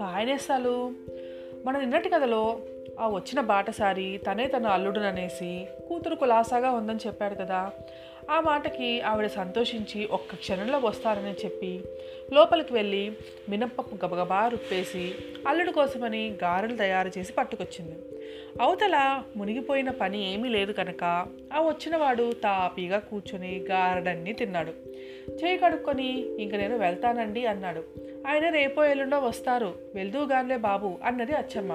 Hi నేస్తాలు. మన నిన్నటి కథలో ఆ వచ్చిన బాటసారి తనే తన అల్లుడుననేసి కూతురు కులాసాగా ఉందని చెప్పాడు కదా. ఆ మాటకి ఆవిడ సంతోషించి ఒక్క క్షణంలో వస్తారని చెప్పి లోపలికి వెళ్ళి మినప్పప్పు గబగబా రుప్పేసి అల్లుడు కోసమని గారెలు తయారు చేసి పట్టుకొచ్చింది. అవతల మునిగిపోయిన పని ఏమీ లేదు కనుక ఆ వచ్చినవాడు తాపీగా కూర్చొని గారడన్నీ తిన్నాడు. చేయి కడుక్కొని ఇంక నేను వెళ్తానండి అన్నాడు. ఆయన రేపో ఎల్లుండో వస్తారు. వెళ్దూగాన్లే బాబు అన్నది అచ్చమ్మ.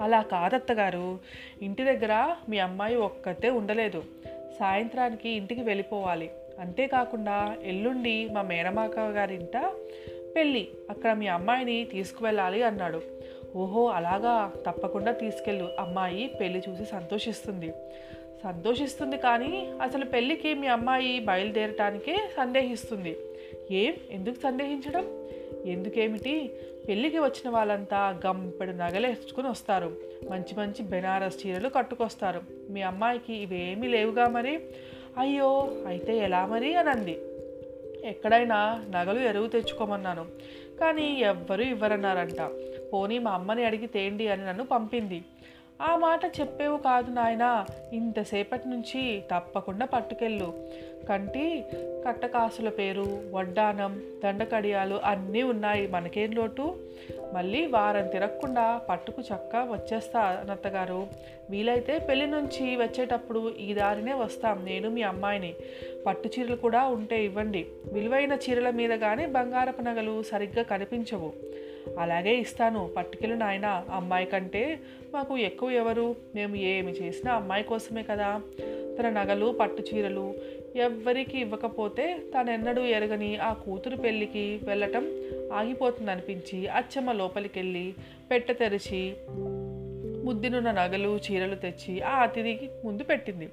అలా కాదత్తగారు ఇంటి దగ్గర మీ అమ్మాయి ఒక్కతే ఉండలేదు. సాయంత్రానికి ఇంటికి వెళ్ళిపోవాలి. అంతేకాకుండా ఎల్లుండి మా మేనమాక గారింట పెళ్ళి. అక్కడ మీ అమ్మాయిని తీసుకువెళ్ళాలి అన్నాడు. ఓహో అలాగా? తప్పకుండా తీసుకెళ్ళు. అమ్మాయి పెళ్ళి చూసి సంతోషిస్తుంది. సంతోషిస్తుంది కానీ అసలు పెళ్ళికి మీ అమ్మాయి బయలుదేరటానికే సందేహిస్తుంది. ఏం? ఎందుకు సందేహించడం? ఎందుకేమిటి? పెళ్ళికి వచ్చిన వాళ్ళంతా గంపెడు నగలేసుకుని వస్తారు. మంచి మంచి బెనారస్ చీరలు కట్టుకొస్తారు. మీ అమ్మాయికి ఇవేమీ లేవుగా మరి? అయ్యో అయితే ఎలా మరి అని అంది ఎక్కడైనా నగలు ఎరువు తెచ్చుకోమన్నాను. కానీ ఎవ్వరూ ఇవ్వరన్నారంట. పోనీ మా అమ్మని అడిగి తేండి అని నన్ను పంపింది. ఆ మాట చెప్పేవు కాదు నాయనా. ఇంతసేపటి నుంచి తప్పకుండా పట్టుకెళ్ళు. కంటి కట్టకాసుల పేరు వడ్డానం దండకడియాలు అన్నీ ఉన్నాయి మనకేం లోటు? మళ్ళీ వారం తిరగకుండా పట్టుకు చక్క వచ్చేస్తా అన్నత్తగారు. వీలైతే పెళ్ళి నుంచి వచ్చేటప్పుడు ఈ దారినే వస్తాం నేను మీ అమ్మాయిని. పట్టు చీరలు కూడా ఉంటే ఇవ్వండి. విలువైన చీరల మీద కానీ బంగారపు నగలు సరిగ్గా కనిపించవు. అలాగే ఇస్తాను. పట్టుకెళ్ళిన నాయన. అమ్మాయి కంటే మాకు ఎక్కువ ఎవరు? మేము ఏమి చేసినా అమ్మాయి కోసమే కదా. తన నగలు పట్టు చీరలు ఎవ్వరికి ఇవ్వకపోతే తనెన్నడూ ఎరగని ఆ కూతురు పెళ్ళికి వెళ్ళటం ఆగిపోతుంది అనిపించి అచ్చమ్మ లోపలికి వెళ్ళి పెట్టె తెరిచి ముద్దినున్న నగలు చీరలు తెచ్చి ఆ అతిథికి ముందు పెట్టింది.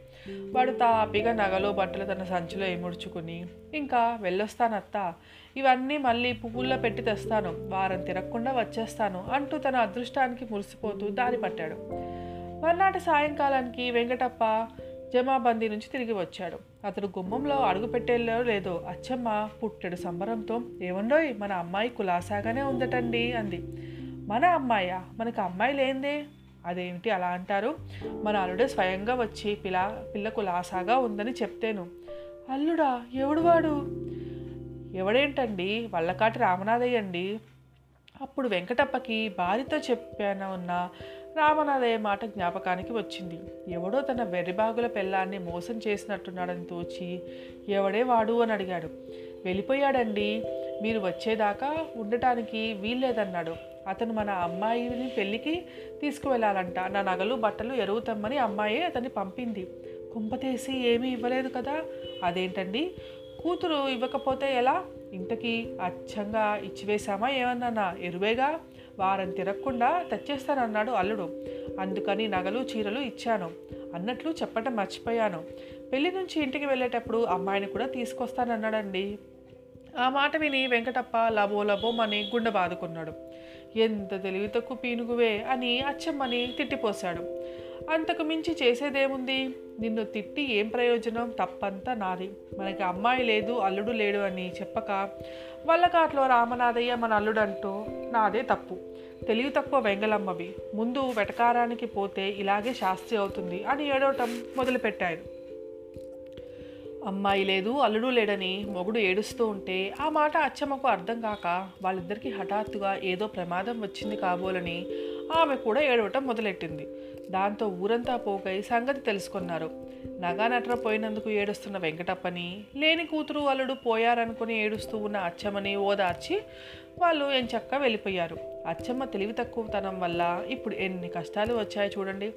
వాడు తాపిగా నగలు బట్టలు తన సంచిలో ఏముడుచుకుని ఇంకా వెళ్ళొస్తానత్త. ఇవన్నీ మళ్ళీ పువ్వుల్లో పెట్టి తెస్తాను. వారం తిరగకుండా వచ్చేస్తాను అంటూ తన అదృష్టానికి మురిసిపోతూ దారి పట్టాడు. మర్నాటి సాయంకాలానికి వెంకటప్ప జమాబందీ నుంచి తిరిగి వచ్చాడు. అతడు గుమ్మంలో అడుగు పెట్టేలో లేదో అచ్చమ్మ పుట్టెడు సంబరంతో ఏమండోయ్ మన అమ్మాయి కులాసాగానే ఉందటండి అంది. మన అమ్మాయా? మనకు అమ్మాయి లేందే అదేమిటి అలా అంటారు? మన అల్లుడే స్వయంగా వచ్చి పిల్ల పిల్లకు లాసాగా ఉందని చెప్తేను. అల్లుడా ఎవడు వాడు? ఎవడేంటండి? వల్లకాటి రామనాథయ్య అండి అప్పుడు వెంకటప్పకి భార్యతో చెప్పాన ఉన్న రామనాథయ్య మాట జ్ఞాపకానికి వచ్చింది. ఎవడో తన వెర్రిబాగుల పెళ్ళాన్ని మోసం చేసినట్టున్నాడని తోచి ఎవడే వాడు అని అడిగాడు. వెళ్ళిపోయాడండి. మీరు వచ్చేదాకా ఉండటానికి వీల్లేదన్నాడు. అతను మన అమ్మాయిని పెళ్ళికి తీసుకువెళ్ళాలంట. నా నగలు బట్టలు ఎరుగుతామని అమ్మాయే అతన్ని పంపింది. కుంపతేసి ఏమీ ఇవ్వలేదు కదా? అదేంటండి? కూతురు ఇవ్వకపోతే ఎలా? ఇంతకీ అచ్చంగా ఇచ్చివేశామా ఏమన్నా ఎరువేగా? వారం తిరగకుండా తెచ్చేస్తానన్నాడు అల్లుడు. అందుకని నగలు చీరలు ఇచ్చాను. అన్నట్లు చెప్పటం మర్చిపోయాను. పెళ్ళి నుంచి ఇంటికి వెళ్ళేటప్పుడు అమ్మాయిని కూడా తీసుకొస్తానన్నాడండి. ఆ మాట విని వెంకటప్ప లబో లబోమని గుండె బాదుకున్నాడు. ఎంత తెలివి తక్కువ పీనుగువే అని అచ్చమ్మని తిట్టిపోశాడు. అంతకు మించి చేసేదేముంది? నిన్ను తిట్టి ఏం ప్రయోజనం? తప్పంతా నాది. మనకి అమ్మాయి లేదు అల్లుడు లేడు అని చెప్పక వల్లకాట్లో రామనాథయ్య మన అల్లుడు అంటూ నాదే తప్పు. తెలివి తక్కువ వెంగలమ్మవి. ముందు వెటకారానికి పోతే ఇలాగే శాస్త్రి అవుతుంది అని ఏడవటం మొదలుపెట్టాడు అమ్మాయి లేదు అల్లుడు లేడని మొగుడు ఏడుస్తూ ఉంటే ఆ మాట అచ్చమ్మకు అర్థం కాక వాళ్ళిద్దరికీ హఠాత్తుగా ఏదో ప్రమాదం వచ్చింది కాబోలని ఆమె కూడా ఏడవటం మొదలెట్టింది. దాంతో ఊరంతా పోగై సంగతి తెలుసుకున్నారు. నగానట్ర పోయినందుకు ఏడుస్తున్న వెంకటప్పని లేని కూతురు అల్లుడు పోయారనుకుని ఏడుస్తూ ఉన్న అచ్చమ్మని ఓదార్చి వాళ్ళు ఎంచక్క వెళ్ళిపోయారు. అచ్చమ్మ తెలివి తక్కువతనం వల్ల ఇప్పుడు ఎన్ని కష్టాలు వచ్చాయో చూడండి.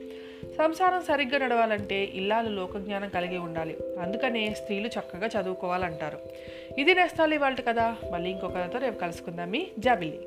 సంసారం సరిగ్గా నడవాలంటే ఇల్లాలు లోకజ్ఞానం కలిగి ఉండాలి. అందుకనే స్త్రీలు చక్కగా చదువుకోవాలంటారు. ఇది నేస్తాలి ఇవాళ కదా మళ్ళీ ఇంకొకరితో రేపు కలుసుకుందాం. మీ జాబిలీ